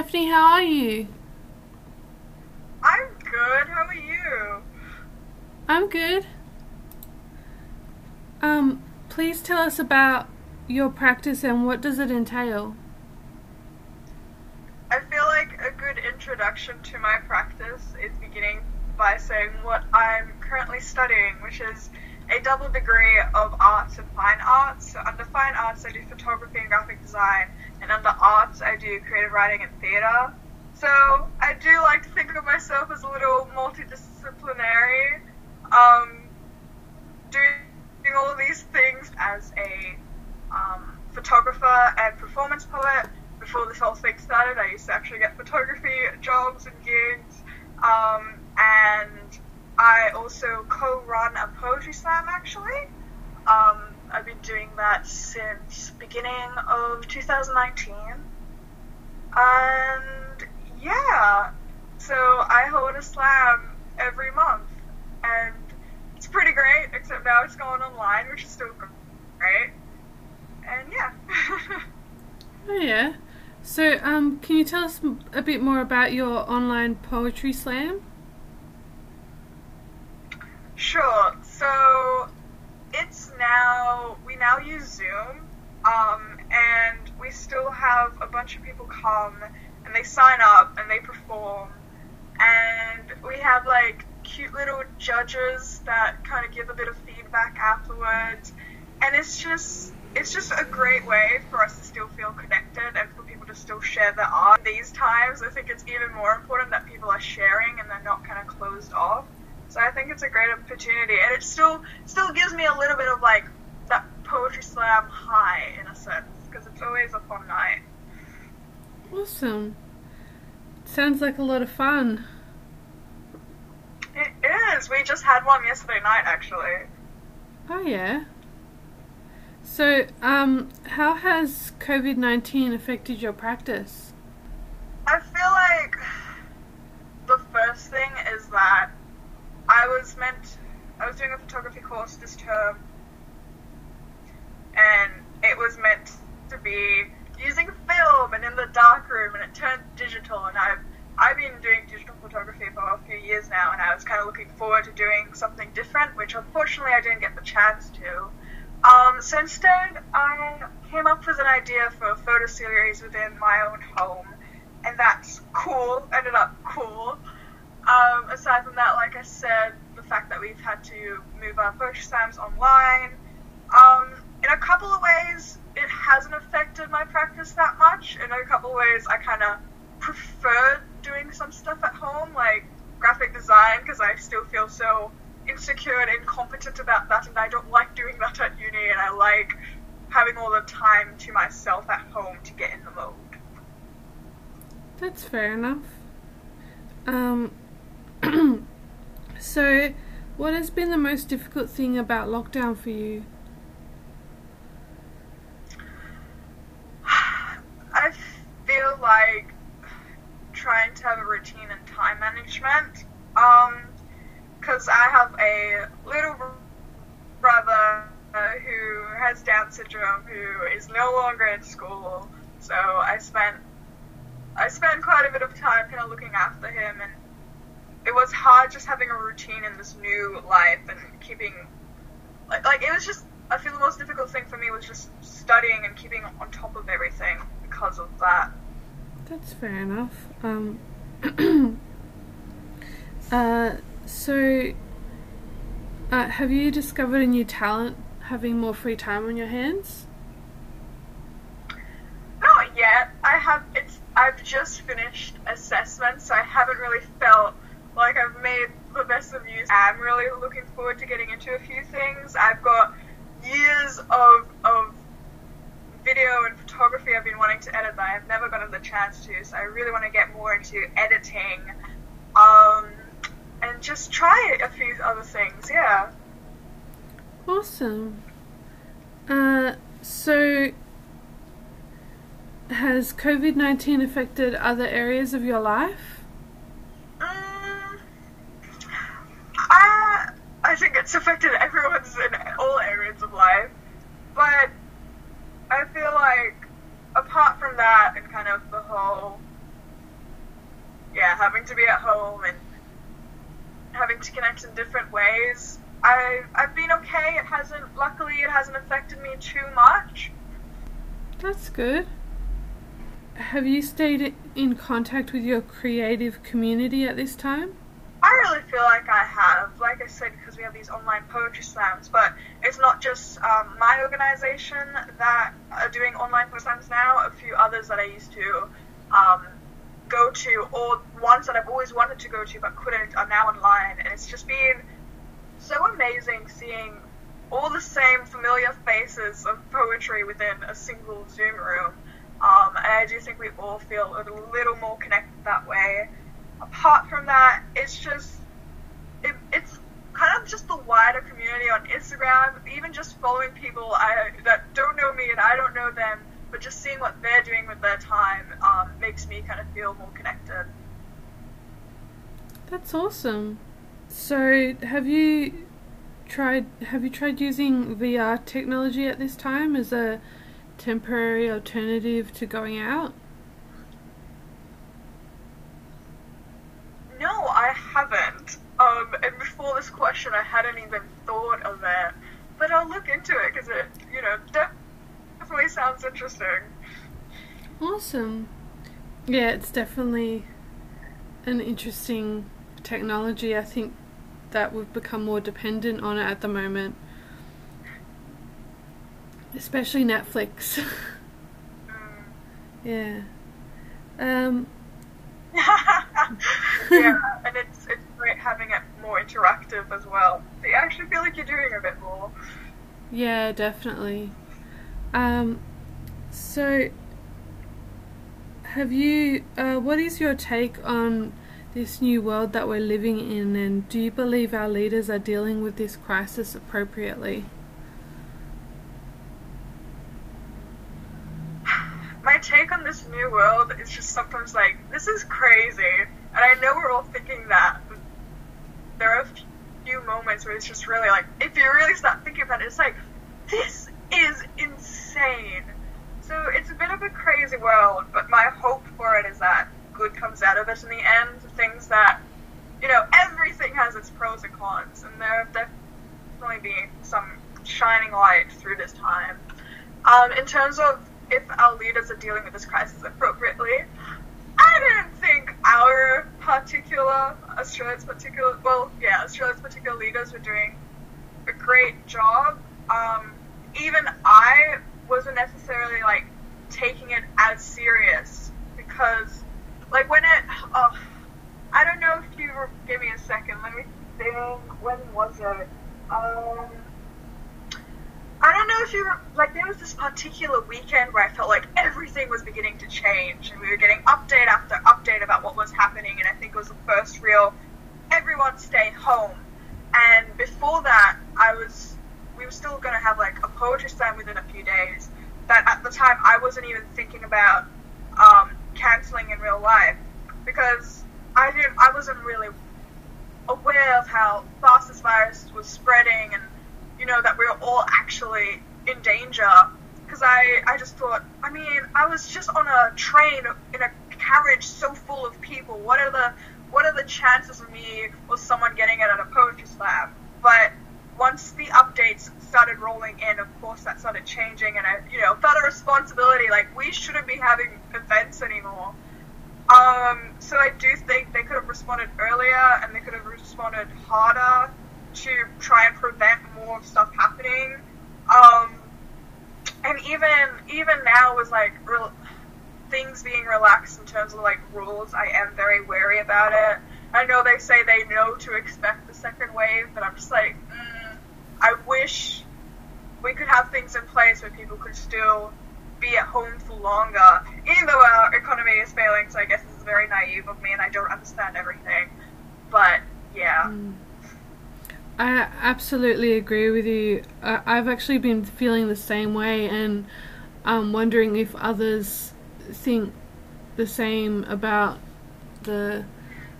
Stephanie. How are you? I'm good. How are you? I'm good. Um, please tell us about your practice and what does it entail? I feel like a good introduction to my practice is beginning by saying what I'm currently studying, which is a double degree of arts and fine arts. So under fine arts, I do photography and graphic design, and under arts, I do creative writing and theatre. So I do like to think of myself as a little multidisciplinary, um, doing all these things as a um, photographer and performance poet. Before this whole thing started, I used to actually get photography jobs and gigs, um, and I also co-run a poetry slam actually. Um, I've been doing that since beginning of 2019. And yeah, so I hold a slam every month, and it's pretty great. Except now it's going online, which is still great. And yeah. oh yeah. So, um, can you tell us a bit more about your online poetry slam? Sure. So it's now we now use Zoom, um, and we still have a bunch of people come and they sign up and they perform, and we have like cute little judges that kind of give a bit of feedback afterwards, and it's just it's just a great way for us to still feel connected and for people to still share their art. These times, I think it's even more important that people are sharing and they're not kind of closed off. So I think it's a great opportunity, and it still still gives me a little bit of like that poetry slam high in a sense because it's always a fun night. Awesome. Sounds like a lot of fun. It is. We just had one yesterday night, actually. Oh yeah. So, um, how has COVID nineteen affected your practice? I feel like the first thing is that I was meant, I was doing a photography course this term, and it was meant to be using film and in the darkroom, and it turned digital, and I've I've been doing digital photography for a few years now, and I was kind of looking forward to doing something different, which unfortunately I didn't get the chance to. Um, so instead, I came up with an idea for a photo series within my own home, and that's cool. Ended up cool. Um, aside from that, like I said, fact that we've had to move our poetry slams online. Um, in a couple of ways, it hasn't affected my practice that much. In a couple of ways, I kind of prefer doing some stuff at home, like graphic design, because I still feel so insecure and incompetent about that, and I don't like doing that at uni, and I like having all the time to myself at home to get in the mode. That's fair enough. Um, so, what has been the most difficult thing about lockdown for you? I feel like trying to have a routine and time management. Um, because I have a little brother who has Down syndrome who is no longer in school. So I spent I spent quite a bit of time kind of looking after him and it was hard just having a routine in this new life and keeping like like it was just I feel the most difficult thing for me was just studying and keeping on top of everything because of that. That's fair enough. Um, uh, so, uh, have you discovered a new talent having more free time on your hands? Not yet. I have. It's. I've just finished assessments, so I haven't really felt like I've made the best of use. I'm really looking forward to getting into a few things. I've got years of of video and photography I've been wanting to edit that I've never gotten the chance to. So I really want to get more into editing, um, and just try a few other things. Yeah. Awesome. Uh, so has COVID nineteen affected other areas of your life? Mm, I I think it's affected everyone's in all areas of life, but I feel like apart from that and kind of the whole yeah, having to be at home and having to connect in different ways. I I've been okay. It hasn't luckily it hasn't affected me too much. That's good. Have you stayed in contact with your creative community at this time? I really feel like I have, like I said, because we have these online poetry slams. But it's not just um, my organization that are doing online poetry slams now. A few others that I used to um, go to, or ones that I've always wanted to go to but couldn't, are now online. And it's just been so amazing seeing all the same familiar faces of poetry within a single Zoom room. Um, and I do think we all feel a little more connected that way apart from that, it's just it, it's kind of just the wider community on Instagram. Even just following people I, that don't know me and I don't know them, but just seeing what they're doing with their time um, makes me kind of feel more connected. That's awesome. So, have you tried have you tried using VR technology at this time as a temporary alternative to going out? No, I haven't. Um, and I hadn't even thought of that, But I'll look into it because it, you know, definitely sounds interesting. Awesome. Yeah, it's definitely an interesting technology. I think that we've become more dependent on it at the moment, especially Netflix. Mm. yeah. Um, yeah, and it's it's great having it more interactive as well. So you actually feel like you're doing a bit more. Yeah, definitely. Um, so, have you? Uh, what is your take on this new world that we're living in, and do you believe our leaders are dealing with this crisis appropriately? my take on this new world is just sometimes like, this is crazy. And I know we're all thinking that. Moments where it's just really like, if you really start thinking about it, it's like, this is insane. So it's a bit of a crazy world, but my hope for it is that good comes out of it in the end. Things that, you know, everything has its pros and cons, and there have definitely been some shining light through this time. Um, in terms of if our leaders are dealing with this crisis appropriately. I don't think our particular, Australia's particular, well, yeah, Australia's particular leaders were doing a great job. Um, even I wasn't necessarily like taking it as serious because, like, when it, oh, I don't know if you give me a second. Let me think. When was it? Um, know if you like, there was this particular weekend where I felt like everything was beginning to change, and we were getting update after update about what was happening, and I think it was the first real everyone stay home. And before that, I was, we were still going to have, like, a poetry slam within a few days, that at the time I wasn't even thinking about um, cancelling in real life, because I didn't, I wasn't really aware of how fast this virus was spreading, and you know, that we were all actually in danger. Because I, I just thought, I mean, I was just on a train in a carriage so full of people. What are the, what are the chances of me or someone getting it at a poetry slam? But once the updates started rolling in, of course that started changing, and I, you know, felt a responsibility. Like we shouldn't be having events anymore. Um, so I do think they could have responded earlier, and they could have responded harder to try and prevent more stuff happening. Um, and even even now with like real, things being relaxed in terms of like rules, I am very wary about it. I know they say they know to expect the second wave, but I'm just like, mm, I wish we could have things in place where people could still be at home for longer, even though our economy is failing. So I guess this is very naive of me, and I don't understand everything. But yeah. Mm. I absolutely agree with you. I've actually been feeling the same way, and I'm wondering if others think the same about the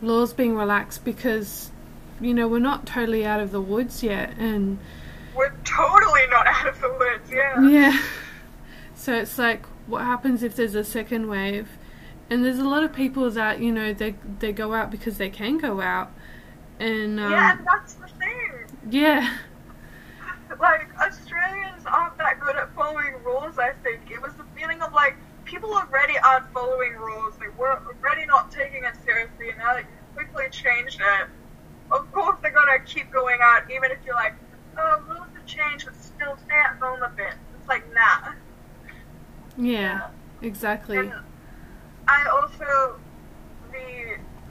laws being relaxed because, you know, we're not totally out of the woods yet, and we're totally not out of the woods, yeah. Yeah. So it's like, what happens if there's a second wave? And there's a lot of people that you know they they go out because they can go out, and um, yeah, and that's. Yeah, Like Australians aren't that good at following rules. I think it was the feeling of like people already aren't following rules. They were already not taking it seriously, and now that you quickly changed it, of course they're gonna keep going out, even if you're like, oh, rules have changed, but still stay at home a bit. It's like nah. yeah, exactly. And I also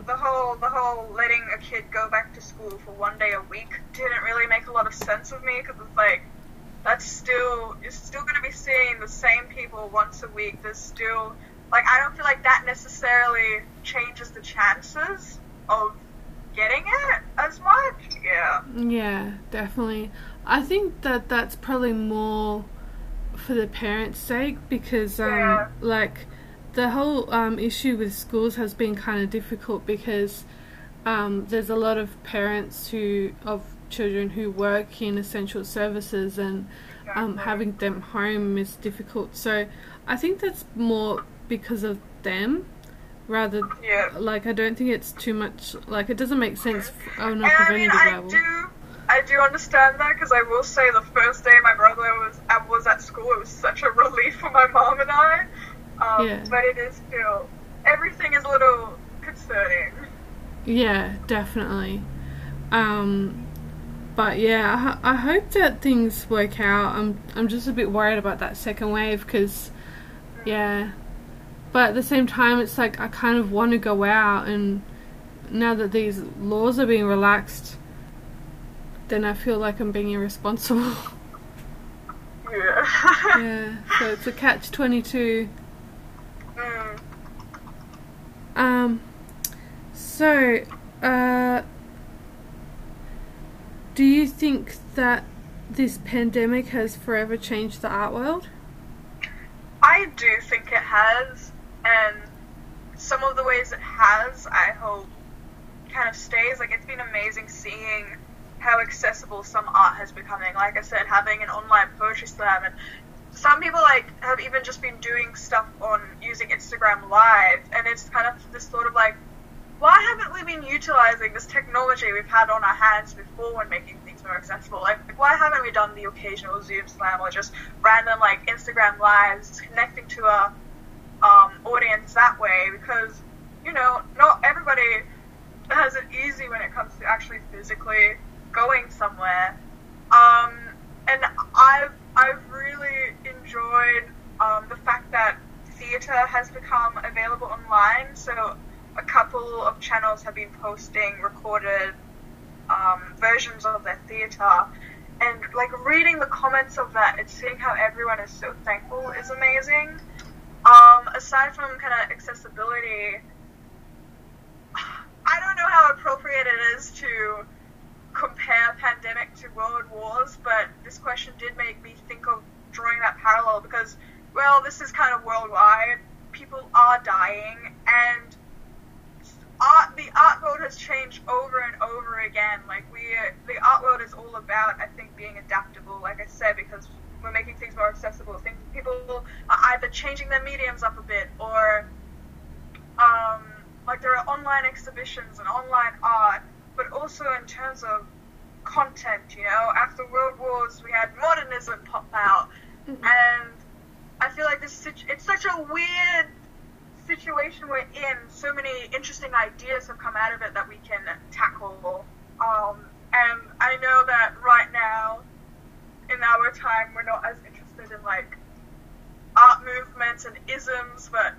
the whole the whole letting a kid go back to school for one day a week didn't really make a lot of sense with me because it's like that's still you're still going to be seeing the same people once a week. There's still like I don't feel like that necessarily changes the chances of getting it as much. Yeah. Yeah, definitely. I think that that's probably more for the parents' sake because, um, Yeah. like, the whole um, issue with schools has been kind of difficult because um, there's a lot of parents who of children who work in essential services and um, having them home is difficult. So I think that's more because of them rather Yeah. like I don't think it's too much like it doesn't make sense on a And I mean, preventative I level. do, I do understand that because I will say the first day my brother was was at school, it was such a relief for my mom and I. Um, Yeah. But it is still everything is a little concerning. Yeah, definitely. Um, but yeah, I, I hope that things work out. I'm I'm just a bit worried about that second wave because, yeah. But at the same time, it's like I kind of want to go out, and now that these laws are being relaxed, then I feel like I'm being irresponsible. Yeah. yeah, so it's a catch twenty two. mm. Um, so, uh, do you think that this pandemic has forever changed the art world? I do think it has, and some of the ways it has, I hope, kind of stays. Like, it's been amazing seeing how accessible some art has becoming. Like I said, having an online poetry slam, and some people, like, have even just been doing stuff on using Instagram Live, and it's kind of this sort of like, why haven't we been utilizing this technology we've had on our hands before when making things more accessible? Like, why haven't we done the occasional Zoom slam or just random like Instagram lives, connecting to a um, audience that way? Because you know, not everybody has it easy when it comes to actually physically going somewhere. Um, and I've I've really enjoyed um, the fact that theatre has become available online. So a couple of channels have been posting recorded um, versions of their theatre. And like reading the comments of that and seeing how everyone is so thankful is amazing. Um, aside from kind of accessibility, I don't know how appropriate it is to compare pandemic to world wars, but this question did make me think of drawing that parallel because, well, this is kind of worldwide. People are dying, and art, the art world has changed over and over again. Like we, the art world is all about, I think, being adaptable. Like I said, because we're making things more accessible. Things people are either changing their mediums up a bit, or um, like there are online exhibitions and online art, but also in terms of content. You know, after World Wars, we had modernism pop out, and I feel like this it's such a weird situation we're in. So many interesting ideas have come out of it that we can tackle. Um, and I know that right now, in our time, we're not as interested in like art movements and isms, but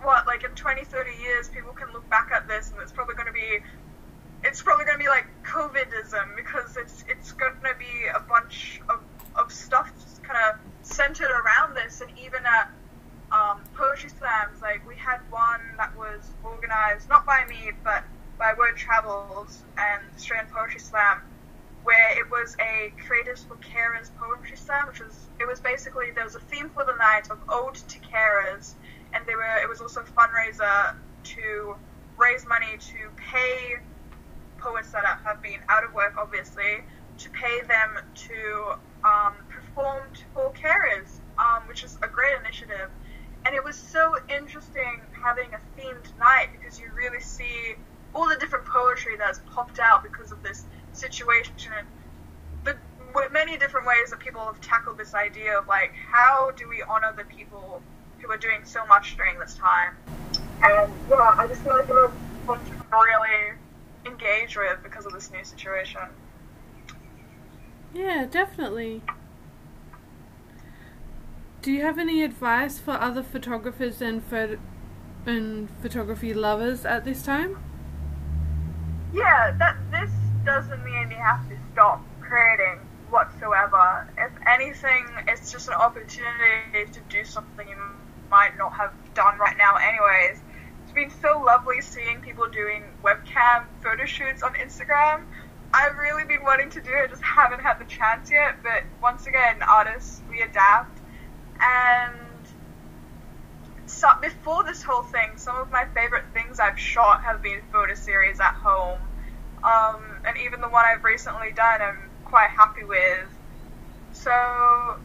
what, like in 20, 30 years, people can look back at this and it's probably going to be, it's probably going to be like COVIDism because it's it's going to be a bunch of, of stuff kind of centered around this and even at um, poetry slams, like we had one that was organized not by me but by Word Travels and Australian Poetry Slam, where it was a Creatives for Carers poetry slam, which was it was basically there was a theme for the night of ode to carers, and they were it was also a fundraiser to raise money to pay poets that have been out of work, obviously, to pay them to um, perform for carers, um, which is a great initiative. And it was so interesting having a themed night because you really see all the different poetry that's popped out because of this situation. And the many different ways that people have tackled this idea of like how do we honor the people who are doing so much during this time? And yeah i just feel like one to really engage with because of this new situation. Yeah definitely do you have any advice for other photographers and photo and photography lovers at this time? Yeah, that this doesn't mean you have to stop creating whatsoever. If anything, it's just an opportunity to do something you might not have done right now, anyways. It's been so lovely seeing people doing webcam photo shoots on Instagram. I've really been wanting to do it, just haven't had the chance yet. But once again, artists, we adapt and so before this whole thing, some of my favorite things I've shot have been photo series at home, um, and even the one I've recently done, I'm quite happy with. So,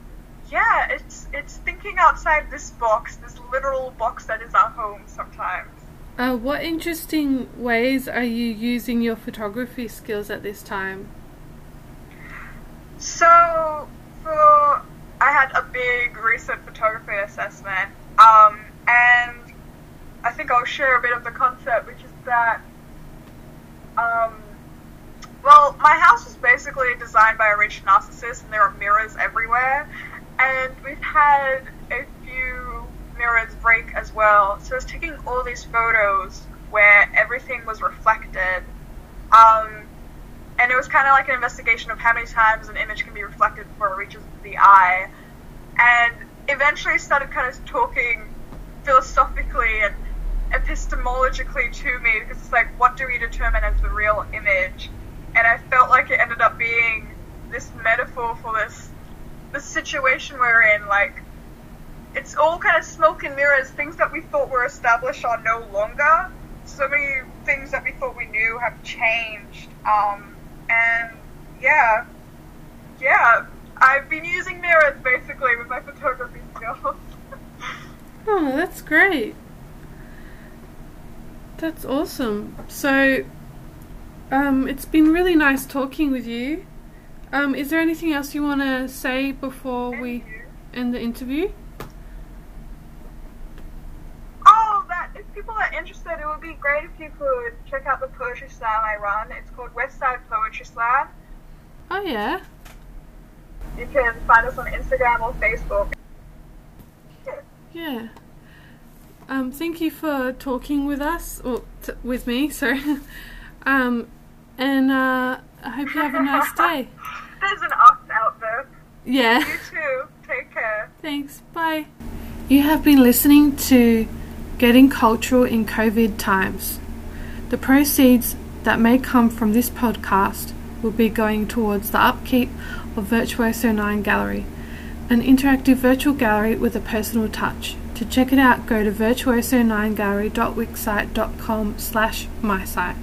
yeah, it's it's thinking outside this box, this literal box that is our home sometimes. Uh, what interesting ways are you using your photography skills at this time? So, had a big recent photography assessment, um, and I think I'll share a bit of the concept, which is that, um, well, my house was basically designed by a rich narcissist, and there are mirrors everywhere, and we've had a few mirrors break as well. So I was taking all these photos where everything was reflected. Um, and it was kind of like an investigation of how many times an image can be reflected before it reaches the eye. And eventually started kind of talking philosophically and epistemologically to me because it's like, what do we determine as the real image? And I felt like it ended up being this metaphor for this the situation we're in. Like, it's all kind of smoke and mirrors. Things that we thought were established are no longer. So many things that we thought we knew have changed. Um, and yeah, yeah, I've been using mirrors basically with my photography skills. oh, that's great. That's awesome. So, um, it's been really nice talking with you. Um, is there anything else you want to say before Thank we you. end the interview? Oh, that if people are interested, it would be great if you could check out the poetry slam I run. It's called West Side Poetry Slam. Oh yeah. You can find us on Instagram or Facebook. Yeah. Um, thank you for talking with us, or t- with me, sorry. um, and uh, I hope you have a nice day. There's an us out there. Yeah. You too. Take care. Thanks. Bye. You have been listening to Getting Cultural in COVID Times. The proceeds that may come from this podcast will be going towards the upkeep of Virtuoso 9 Gallery, an interactive virtual gallery with a personal touch. To check it out, go to virtuoso9gallery.wixsite.com slash mysite.